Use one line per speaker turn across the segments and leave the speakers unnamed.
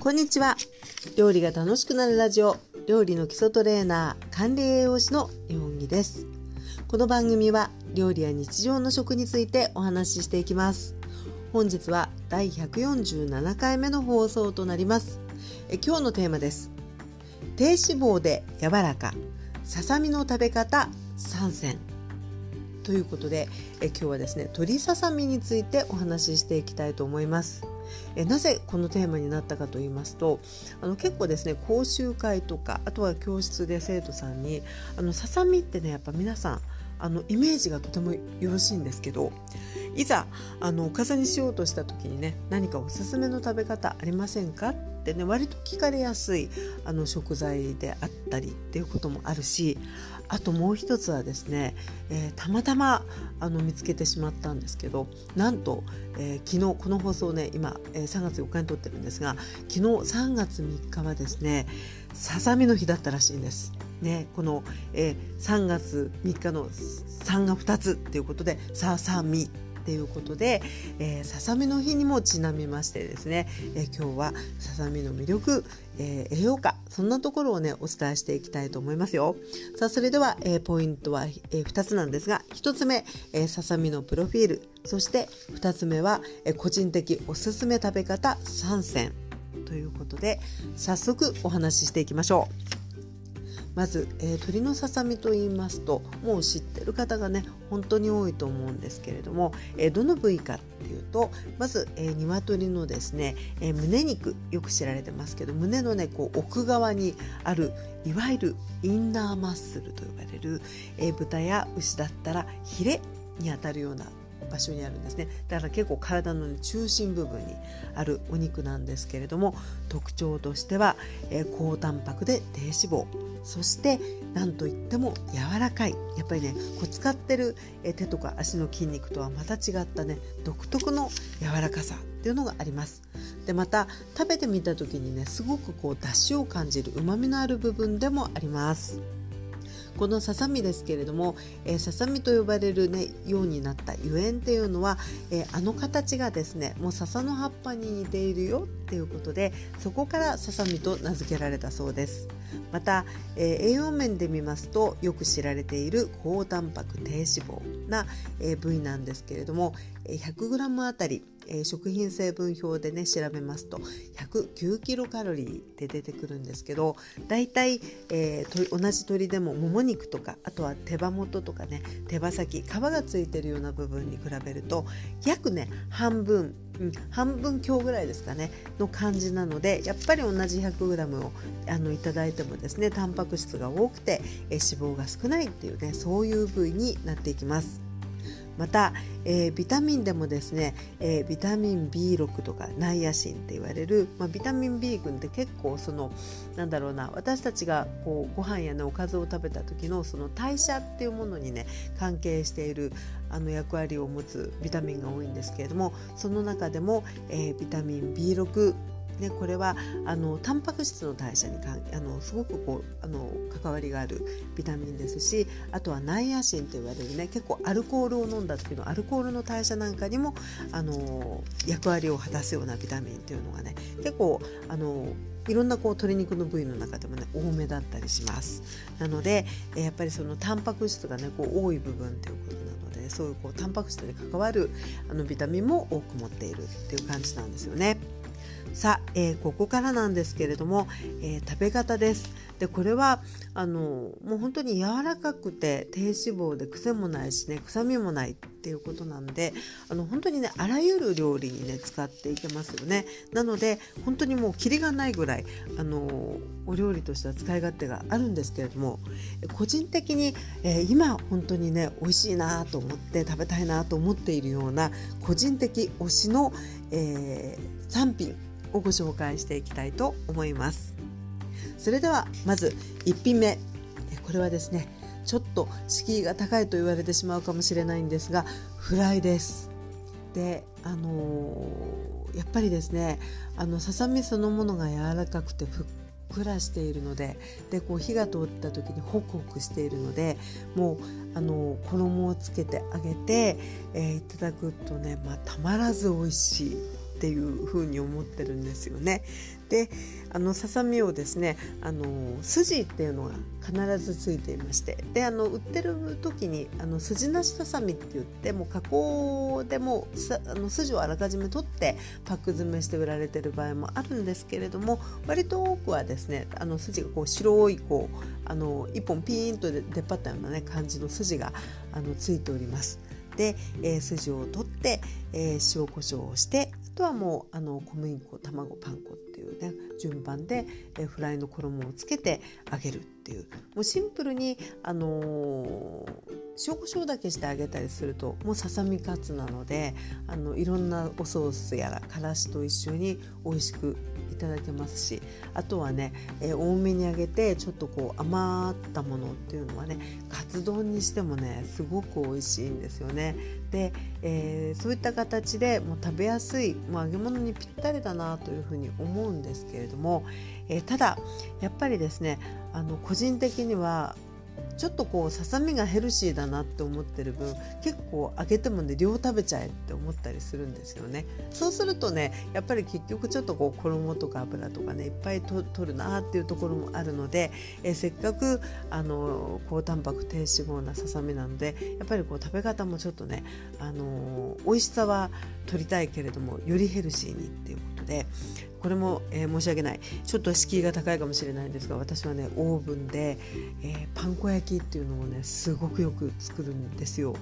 こんにちは。料理が楽しくなるラジオ料理の基礎トレーナー管理栄養士の日本木です。この番組は料理や日常の食についてお話ししていきます。本日は第147回目の放送となります。え今日のテーマです。低脂肪で柔らかささみの食べ方3選ということでえ今日はですね鶏ささみについてお話ししていきたいと思います。えなぜこのテーマになったかと言いますとあの結構ですね講習会とかあとは教室で生徒さんにあのささみってねやっぱ皆さんあのイメージがとてもよろしいんですけどいざあのおかずにしようとした時にね何かおすすめの食べ方ありませんか？ってね割と聞かれやすいあの食材であったりっていうこともあるしあともう一つはですね、えー、たまたまあの見つけてしまったんですけどなんと、えー、昨日この放送ね今、えー、3月4日に撮ってるんですが昨日3月3日はですねささみの日だったらしいんです。ね、この、えー、3月3日の3が2つっていうことでささみっていうことで、えー、ささみの日にもちなみましてですね、えー、今日はささみの魅力、えー、栄養価そんなところをねお伝えしていきたいと思いますよ。さあそれでは、えー、ポイントは、えー、2つなんですが1つ目、えー、ささみのプロフィール。そして2つ目は、えー、個人的おすすめ食べ方3選ということで早速お話ししていきましょう。まず、えー、鶏のささみと言いますともう知ってる方がね本当に多いと思うんですけれども、えー、どの部位かっていうとまず、えー、鶏のですね、えー、胸肉よく知られてますけど胸のねこう奥側にあるいわゆるインナーマッスルと呼ばれる、えー、豚や牛だったらヒレにあたるような場所にあるんですね。だから結構体の中心部分にあるお肉なんですけれども特徴としては、えー、高タンパクで低脂肪そして何といっても柔らかい。やっぱりねこう使ってる手とか足の筋肉とはまた違ったね独特の柔らかさっていうのがあります。でまた食べてみた時にねすごくこう出汁を感じるうまみのある部分でもあります。このささみですけれども、えー、ささみと呼ばれる、ね、ようになったゆえんっていうのは、えー、あの形がですねもう笹の葉っぱに似ているよっていうことでそこからささみと名付けられたそうです。また、えー、栄養面で見ますとよく知られている高タンパク低脂肪な、えー、部位なんですけれども 100g あたりえー、食品成分表でね調べますと109キロカロリーって出てくるんですけどだいたい、えー、同じ鶏でももも肉とかあとは手羽元とかね手羽先皮がついてるような部分に比べると約ね半分うん、半分強ぐらいですかねの感じなのでやっぱり同じ 100g をあのいただいてもですねタンパク質が多くてえ脂肪が少ないっていうねそういう部位になっていきます。また、えー、ビタミンでもですね、えー、ビタミン B6 とかナイアシンって言われる、まあ、ビタミン B 群って結構そのなんだろうな私たちがこうご飯やねおかずを食べた時のその代謝っていうものにね関係しているあの役割を持つビタミンが多いんですけれどもその中でも、えー、ビタミン B6 ね、これはあのタンパク質の代謝にかんあのすごくこうあの関わりがあるビタミンですしあとはナイアシンと言われるね結構アルコールを飲んだ時のアルコールの代謝なんかにもあの役割を果たすようなビタミンっていうのがね結構あのいろんなこう鶏肉の部位の中でもね多めだったりしますなのでやっぱりそのタンパク質がねこう多い部分ということなのでそういうこうタンパク質に関わるあのビタミンも多く持っているっていう感じなんですよね。さあ、えー、ここからなんですけれども、えー、食べ方です。でこれはあのもう本当に柔らかくて低脂肪で癖もないしね臭みもないっていうことなんであの本当にねあらゆる料理にね使っていけますよね。なので本当にもうキリがないぐらいあのお料理としては使い勝手があるんですけれども個人的に、えー、今本当にね美味しいなと思って食べたいなと思っているような個人的推しの、えー、3品をご紹介していきたいと思いますそれではまず1品目。これはですねちょっと敷居が高いと言われてしまうかもしれないんですがフライです。であのー、やっぱりですねあのささみそのものが柔らかくてふっくらしているのででこう火が通った時にホクホクしているのでもうあの衣をつけてあげて、えー、いただくとね、まあ、たまらず美味しい。っていうふうに思ってるんですよね。であのささみをですねあの筋っていうのが必ずついていましてであの売ってる時にあの筋なしささみって言っても加工でもあの筋をあらかじめ取ってパック詰めして売られてる場合もあるんですけれども割と多くはですねあの筋がこう白いこうあの一本ピーンと出っ張ったようなね感じの筋があのついております。で、えー、筋を取って、えー、塩コショウをしてあとはもうあの小麦粉卵パン粉っていうね順番で、えー、フライの衣をつけて揚げるっていう。もうシンプルに、あの塩コショウだけしてあげたりするともうささみカツなのであのいろんなおソースやらからしと一緒に美味しくいただけますしあとはね、えー、多めに揚げてちょっとこう余ったものっていうのはねカツ丼にしてもねすごく美味しいんですよね。で、えー、そういった形でもう食べやすいもう揚げ物にぴったりだなというふうに思うんですけれども、えー、ただやっぱりですねあの個人的にはちょっとこうささみがヘルシーだなって思ってる分結構揚げてもね量食べちゃえって思ったりするんですよね。そうするとねやっぱり結局ちょっとこう衣とか油とかねいっぱいと取るなっていうところもあるので、えー、せっかくあの高タンパク低脂肪なささみなのでやっぱりこう食べ方もちょっとねあの美味しさは取りたいけれどもよりヘルシーにっていうことでこれも、えー、申し訳ないちょっと敷居が高いかもしれないんですが私はねオーブンで、えー、パン粉焼きっていうのをねすごくよく作るんですよ。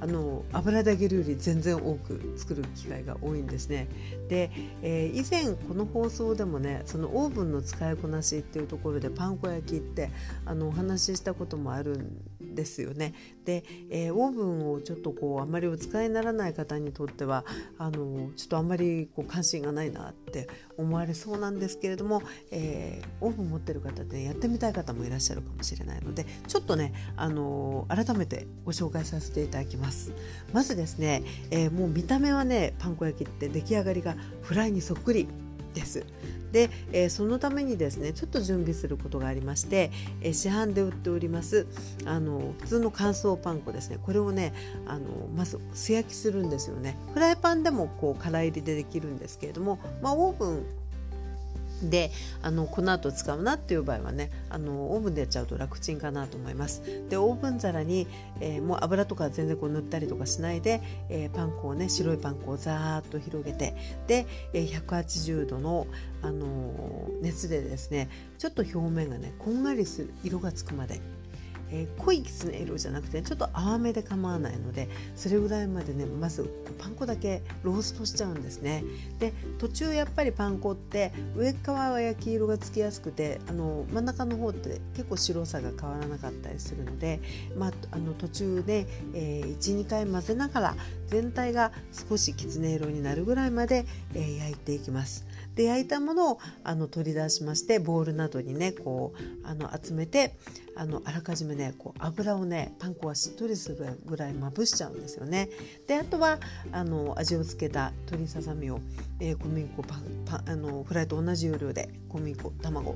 あの油で揚げるより全然多く作る機会が多いんですね。で、えー、以前この放送でもねそのオーブンの使いこなしっていうところでパン粉焼きってあのお話ししたこともあるんですよね。で、えー、オーブンをちょっとこうあまりお使いにならない方にとってはあのちょっとあんまりこう関心がないなって思われそうなんですけれども、えー、オーブン持ってる方で、ね、やってみたい方もいらっしゃるかもしれないのでちょっとねあの改めてご紹介させていただきます。ますまずですね、えー、もう見た目はねパン粉焼きって出来上がりがフライにそっくりです。で、えー、そのためにですねちょっと準備することがありまして、えー、市販で売っておりますあの普通の乾燥パン粉ですね。これをねあのまず素焼きするんですよね。フライパンでもこう空入りでできるんですけれども、まあ、オーブンであのこの後使うなっていう場合はねあのオーブンでやっちゃうと楽ちんかなと思います。でオーブン皿に、えー、もう油とか全然こう塗ったりとかしないで、えー、パン粉をね白いパン粉をザーッと広げてで、えー、180度の、あの、熱でですねちょっと表面がねこんがりする色がつくまでえー、濃いきつね。色じゃなくてちょっと淡めで構わないのでそれぐらいまでねまずパン粉だけローストしちゃうんですね。で途中やっぱりパン粉って上側は焼き色がつきやすくてあの真ん中の方って結構白さが変わらなかったりするので、まあ、あの途中で、えー、12回混ぜながら全体が少しきつね色になるぐらいまで、えー、焼いていきますで焼いたものをあの取り出しましてボウルなどにねこうあの集めてあのあらかじめねこう油をねパン粉はしっとりするぐらいまぶしちゃうんですよね。であとはあの味をつけた鶏ささみを、えー、小麦粉パパあのフライと同じ要領で小麦粉卵、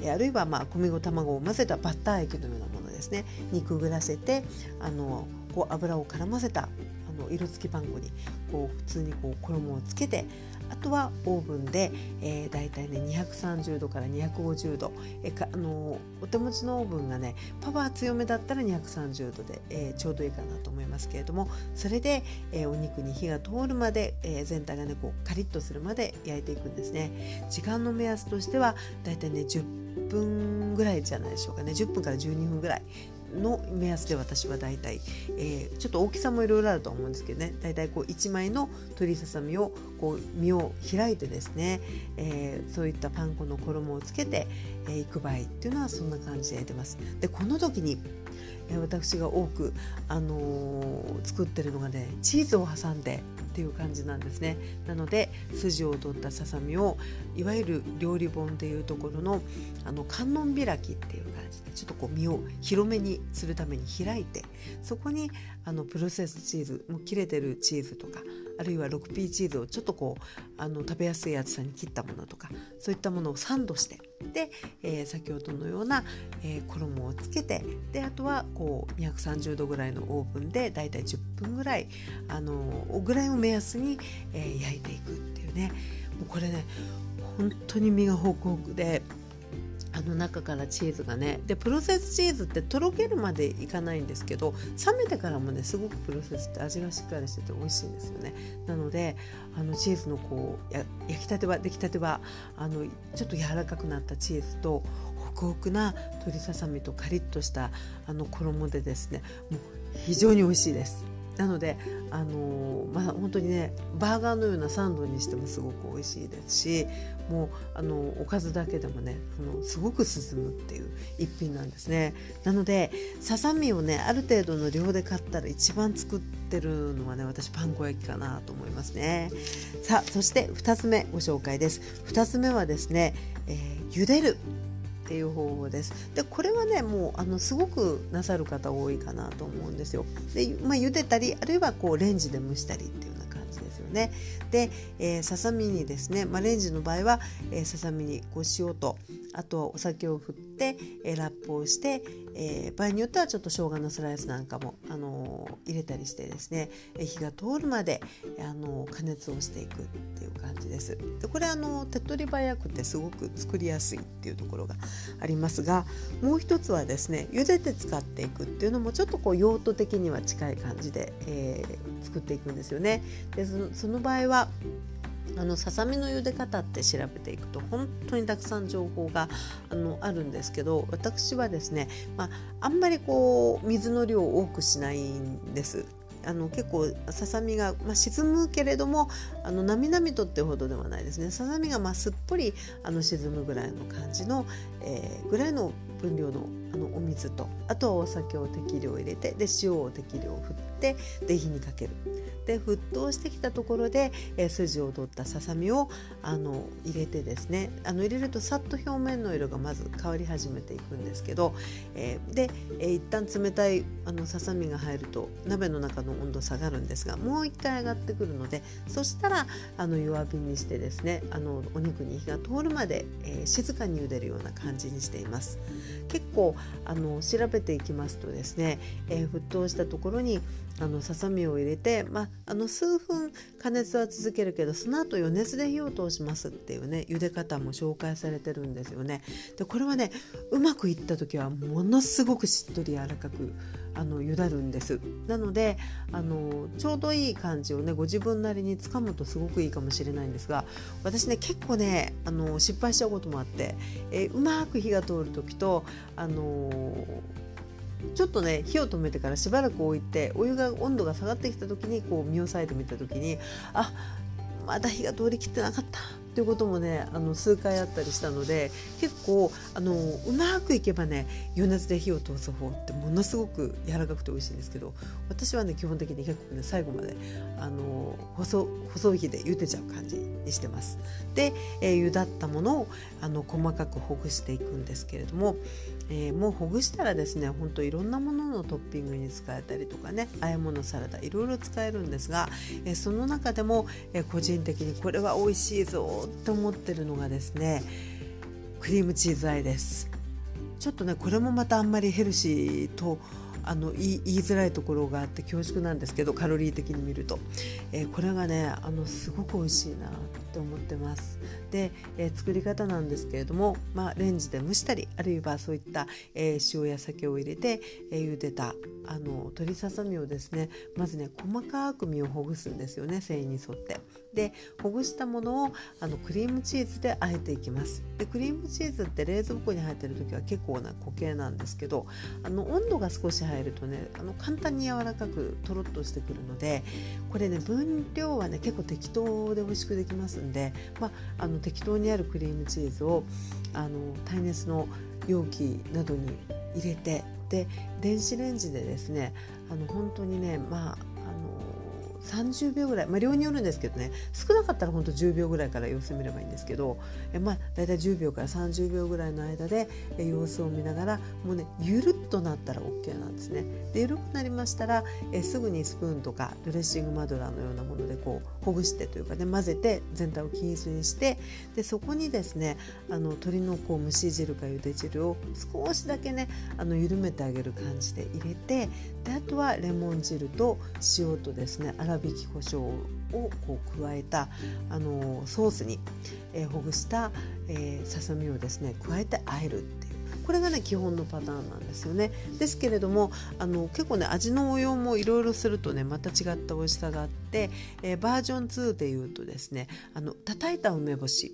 えー、あるいはまあ小麦粉卵を混ぜたバッター液のようなものですねにくぐらせてあのこう油を絡ませたの色付きパン粉にこう普通にこう衣をつけてあとはオーブンで、えー、大体ね230度から250度、えー、かあのお手持ちのオーブンがねパワー強めだったら230度で、えー、ちょうどいいかなと思いますけれどもそれで、えー、お肉に火が通るまで、えー、全体がねこうカリッとするまで焼いていくんですね。時間の目安としては大体ね10分ぐらいじゃないでしょうかね。10分から12分ぐらい。の目安で私はだいたい、えー、ちょっと大きさもいろいろあると思うんですけどねだいたいこう1枚の鶏ささみをこう身を開いてですね、えー、そういったパン粉の衣をつけてい、えー、く場合っていうのはそんな感じで出ます。でこの時に私が多く、あのー、作ってるのがねチーズを挟んでっていう感じなんですね。なので筋を取ったささみをいわゆる料理本でいうところのあの観音開きっていう感じでちょっとこう身を広めにするために開いてそこにあのプロセスチーズもう切れてるチーズとかあるいは 6P チーズをちょっとこうあの食べやすい厚さに切ったものとかそういったものをサンドしてで、えー、先ほどのような、えー、衣をつけてであとはこう230度ぐらいのオーブンでだいたい10分ぐらいあのぐらいを目安に、えー、焼いていくっていうね。もうこれね本当に身がホクホクであの中からチーズがねでプロセスチーズってとろけるまでいかないんですけど冷めてからもねすごくプロセスって味がしっかりしてて美味しいんですよねなのであのチーズのこうや焼きたては出来たてはあのちょっと柔らかくなったチーズとホクホクな鶏ささみとカリッとしたあの衣でですねもう非常に美味しいです。なので、あのー、まあ、本当にねバーガーのようなサンドにしてもすごく美味しいですしもうあのおかずだけでもねあのすごく進むっていう一品なんですね。なのでささみをねある程度の量で買ったら一番作ってるのはね私パン粉焼きかなと思いますね。さあそして2つ目ご紹介です。2つ目はですね、えー、茹でる。っていう方法です。でこれはねもうあのすごくなさる方多いかなと思うんですよ。で、まあ、茹でたりあるいはこうレンジで蒸したりっていうような感じですよね。で、えー、ささみにですね、まあ、レンジの場合は、えー、ささみにこう塩とあとはお酒を振って、えー、ラップをして、えー、場合によってはちょっと生姜のスライスなんかも、あのー、入れたりしてですね、え、火が通るまで、あの加熱をしていくっていう感じです。でこれあの手っ取り早くてすごく作りやすいっていうところがありますがもう一つはですね茹でて使っていくっていうのもちょっとこう用途的には近い感じで、え作っていくんですよね。でその場合はあのささみの茹で方って調べていくと本当にたくさん情報があのあるんですけど私はですね、まあ、あんまりこう水の量を多くしないんです。あの結構ささみが、まあ、沈むけれどもあのなみなみとってほどではないですねささみがまあすっぽりあの沈むぐらいの感じの、えー、ぐらいの分量のあのお水とあとはお酒を適量入れてで塩を適量振ってで火にかけるで沸騰してきたところで、えー、筋を取ったささみをあの入れてですねあの入れるとさっと表面の色がまず変わり始めていくんですけど、えー、で、えー、一旦冷たいあのささみが入ると鍋の中の温度下がるんですがもう一回上がってくるのでそしたらあの弱火にしてですねあのお肉に火が通るまで、えー、静かに茹でるような感じにしています。結構あの調べていきますとですね、えー、沸騰したところにあのささみを入れて、まあ、あの数分加熱は続けるけどその後余熱で火を通しますっていうね茹で方も紹介されてるんですよね。でこれはねうまくいった時はものすごくしっとり柔らかくあの茹だるんですなのであのちょうどいい感じをねご自分なりにつかむとすごくいいかもしれないんですが私ね結構ねあの失敗しちゃうこともあって、え、うまく火が通る時とあのちょっとね火を止めてからしばらく置いてお湯が温度が下がってきた時にこう見押さえてみた時にあまだ火が通りきってなかったっていうこともねあの数回あったりしたので結構あのうまくいけばね余熱で火を通す方ってものすごく柔らかくて美味しいんですけど私はね基本的に結構ね最後まであの細細い火で茹でちゃう感じにしてます。で、えー、茹だったものをあの細かくほぐしていくんですけれども、えー、もうほぐしたらですねほんといろんなもののトッピングに使えたりとかね和え物サラダいろいろ使えるんですが、えー、その中でも、え個人的にこれは美味しいぞって思ってるのがですねクリームチーズあえですちょっとねこれもまたあんまりヘルシーとあの言いづらいところがあって恐縮なんですけどカロリー的に見ると、えー、これがねあのすごく美味しいなって思ってます。で、えー、作り方なんですけれども、まあ、レンジで蒸したりあるいはそういった、えー、塩や酒を入れて、え茹でたあの鶏ささみをですねまずね細かく身をほぐすんですよね繊維に沿って。でほぐしたものをあのクリームチーズで和えていきます。でクリームチーズって冷蔵庫に入ってる時は結構な固形なんですけどあの温度が少し入るとねあの簡単に柔らかくとろっとしてくるのでこれね分量はね結構適当で美味しくできますんで、まあ、あの適当にあるクリームチーズをあの耐熱の容器などに入れてで電子レンジでですねあの本当にねまあ30秒ぐらい、まあ、量によるんですけどね少なかったらほんと10秒ぐらいから様子見ればいいんですけどえ、まあ、大体10秒から30秒ぐらいの間でえ様子を見ながらもうねゆるっとなったら OK なんですね。で緩くなりましたらえすぐにスプーンとかドレッシングマドラーのようなものでこうほぐしてというかね混ぜて全体を均一にしてでそこにですねあの鶏のこう蒸し汁かゆで汁を少しだけねあの緩めてあげる感じで入れてであとはレモン汁と塩とですね挽き胡椒をこう加えたあのソースに、えー、ほぐした、えー、ささみをですね加えてあえるっていうこれがね基本のパターンなんですよね。ですけれどもあの結構ね味の応用もいろいろするとねまた違った美味しさがあって、えー、バージョン2でいうとですねあの叩いた梅干し。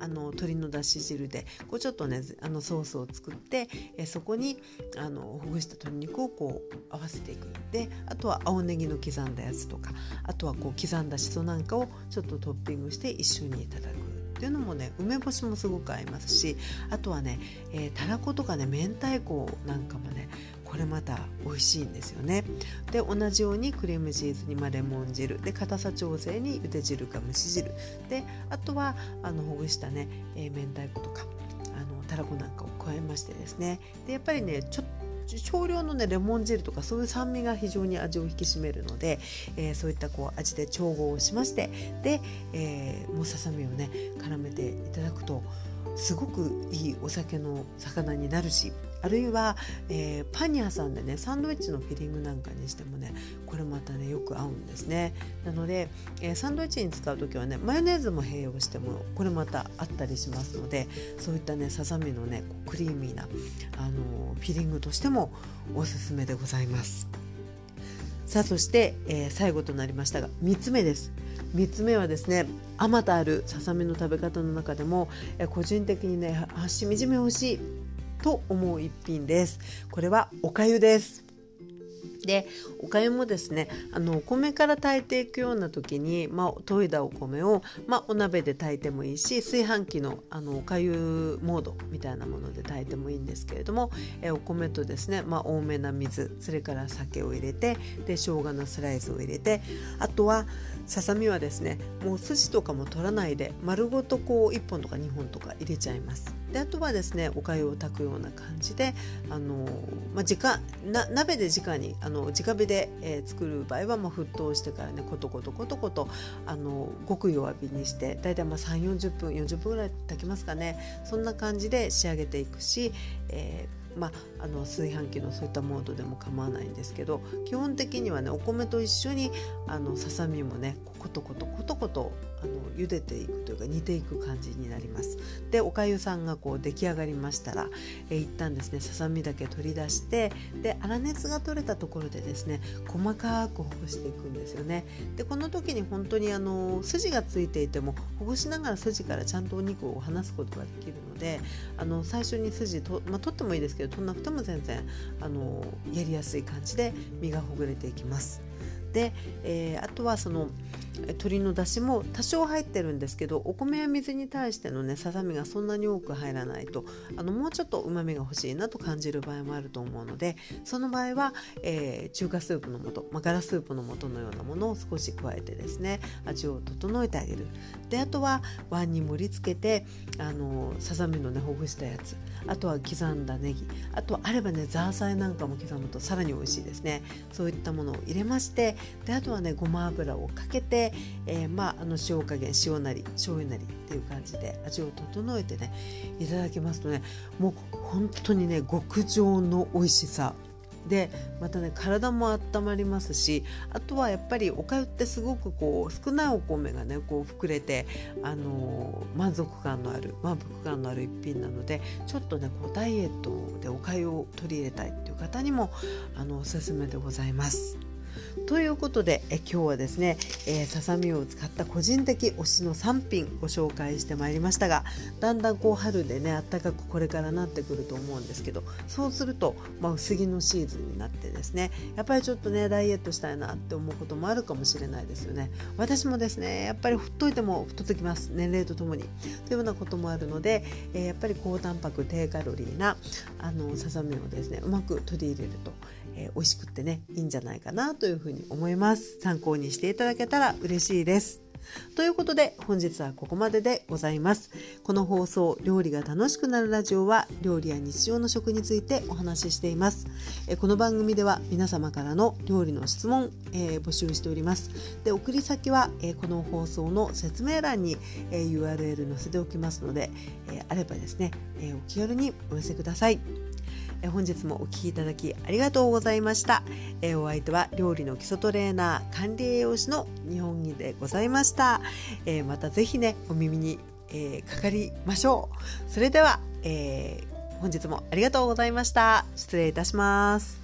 あの鶏のだし汁でこうちょっとねあのソースを作ってえそこにあのほぐした鶏肉をこう合わせていく。であとは青ネギの刻んだやつとかあとはこう刻んだしそなんかをちょっとトッピングして一緒にいただく。っていうのもね梅干しもすごく合いますしあとはね、えー、たらことかね明太子なんかもねこれまた美味しいんですよね。で同じようにクリームチーズに、まレモン汁。で硬さ調整にゆで汁か蒸し汁。であとはあのほぐしたね、えー、明太子とかあのたらこなんかを加えましてですね。でやっぱりねちょっと少量のねレモン汁とかそういう酸味が非常に味を引き締めるので、えー、そういったこう味で調合をしましてで、えー、もうささみをね絡めていただくとすごくいいお酒の魚になるしあるいは、えー、パンに挟んでねサンドイッチのフィリングなんかにしてもねこれまたねよく合うんですね。なので、えー、サンドイッチに使う時はねマヨネーズも併用してもこれまたあったりしますのでそういったねささみのねクリーミーな、あのフィリングとしてもおすすめでございます。さあそして、えー、最後となりましたが3つ目です。3つ目はですねあまたあるささみの食べ方の中でも、え個人的にねあしみじみ美味しいと思う一品です。これはおかゆです。でおかゆもですねあのお米から炊いていくような時に、まあ、研いだお米を、まあ、お鍋で炊いてもいいし炊飯器のあのおかゆモードみたいなもので炊いてもいいんですけれどもえお米とですね、まあ、多めな水それから酒を入れてで生姜のスライスを入れてあとはささみはですねもう筋とかも取らないで丸ごとこう1本とか2本とか入れちゃいます。であとはですねおかゆを炊くような感じであの、まあ、時間な鍋で直にあの直火で、えー、作る場合は、まあ、沸騰してからねコトコトコトコトあのごく弱火にして大体まあ3 4 0分40分ぐらい炊きますかね。そんな感じで仕上げていくし、えーまあ、あの炊飯器のそういったモードでも構わないんですけど基本的にはねお米と一緒にあのささみもねコトコトコトコトあの茹でていくというか煮ていく感じになります。でおかゆさんがこう出来上がりましたら、えー、一旦ですねささみだけ取り出してで粗熱が取れたところでですね細かくほぐしていくんですよね。でこの時に本当にあの筋がついていてもほぐしながら筋からちゃんとお肉を離すことができるのであの最初に筋と、まあ、取ってもいいですけど取んなくても全然あのやりやすい感じで身がほぐれていきます。で、えー、あとはその鶏の出汁も多少入ってるんですけどお米や水に対してのねささみがそんなに多く入らないとあのもうちょっとうまみが欲しいなと感じる場合もあると思うのでその場合は、えー、中華スープの素、まあ、ガラスープの素のようなものを少し加えてですね味を整えてあげる。であとは碗に盛り付けてあのささみのねほぐしたやつ。あとは刻んだネギ。あとあればねザーサイなんかも刻むとさらに美味しいですね。そういったものを入れましてであとはねごま油をかけて、えー、まああの塩加減塩なり醤油なりっていう感じで味を整えてねいただきますとねもう本当にね極上の美味しさでまたね体も温まりますしあとはやっぱりおかゆってすごくこう少ないお米がねこう膨れて、あのー、満足感のある満腹感のある一品なのでちょっとねこうダイエットでおかゆを取り入れたいっていう方にもあのおすすめでございます。ということでえ今日はですね、え、ささみを使った個人的推しの3品ご紹介してまいりましたがだんだんこう春でねあったかくこれからなってくると思うんですけどそうすると、まあ、薄着のシーズンになってですねやっぱりちょっとねダイエットしたいなって思うこともあるかもしれないですよね。私もですねやっぱり太っといても太ってきます。年齢とともに。というようなこともあるので、え、やっぱり高タンパク低カロリーなあのささみをですねうまく取り入れるとえー、美味しくってねいいんじゃないかなというふうに思います参考にしていただけたら嬉しいですということで本日はここまででございます。この放送料理が楽しくなるラジオは料理や日常の食についてお話ししていますえ。この番組では皆様からの料理の質問、えー、募集しております。で送り先は、えー、この放送の説明欄に、えー、URL 載せておきますので、えあればですね、えお気軽にお寄せください。本日もお聴きいただきありがとうございました。お相手は料理の基礎トレーナー管理栄養士の日本木でございました。またぜひねお耳にかかりましょう。それでは、え、本日もありがとうございました。失礼いたします。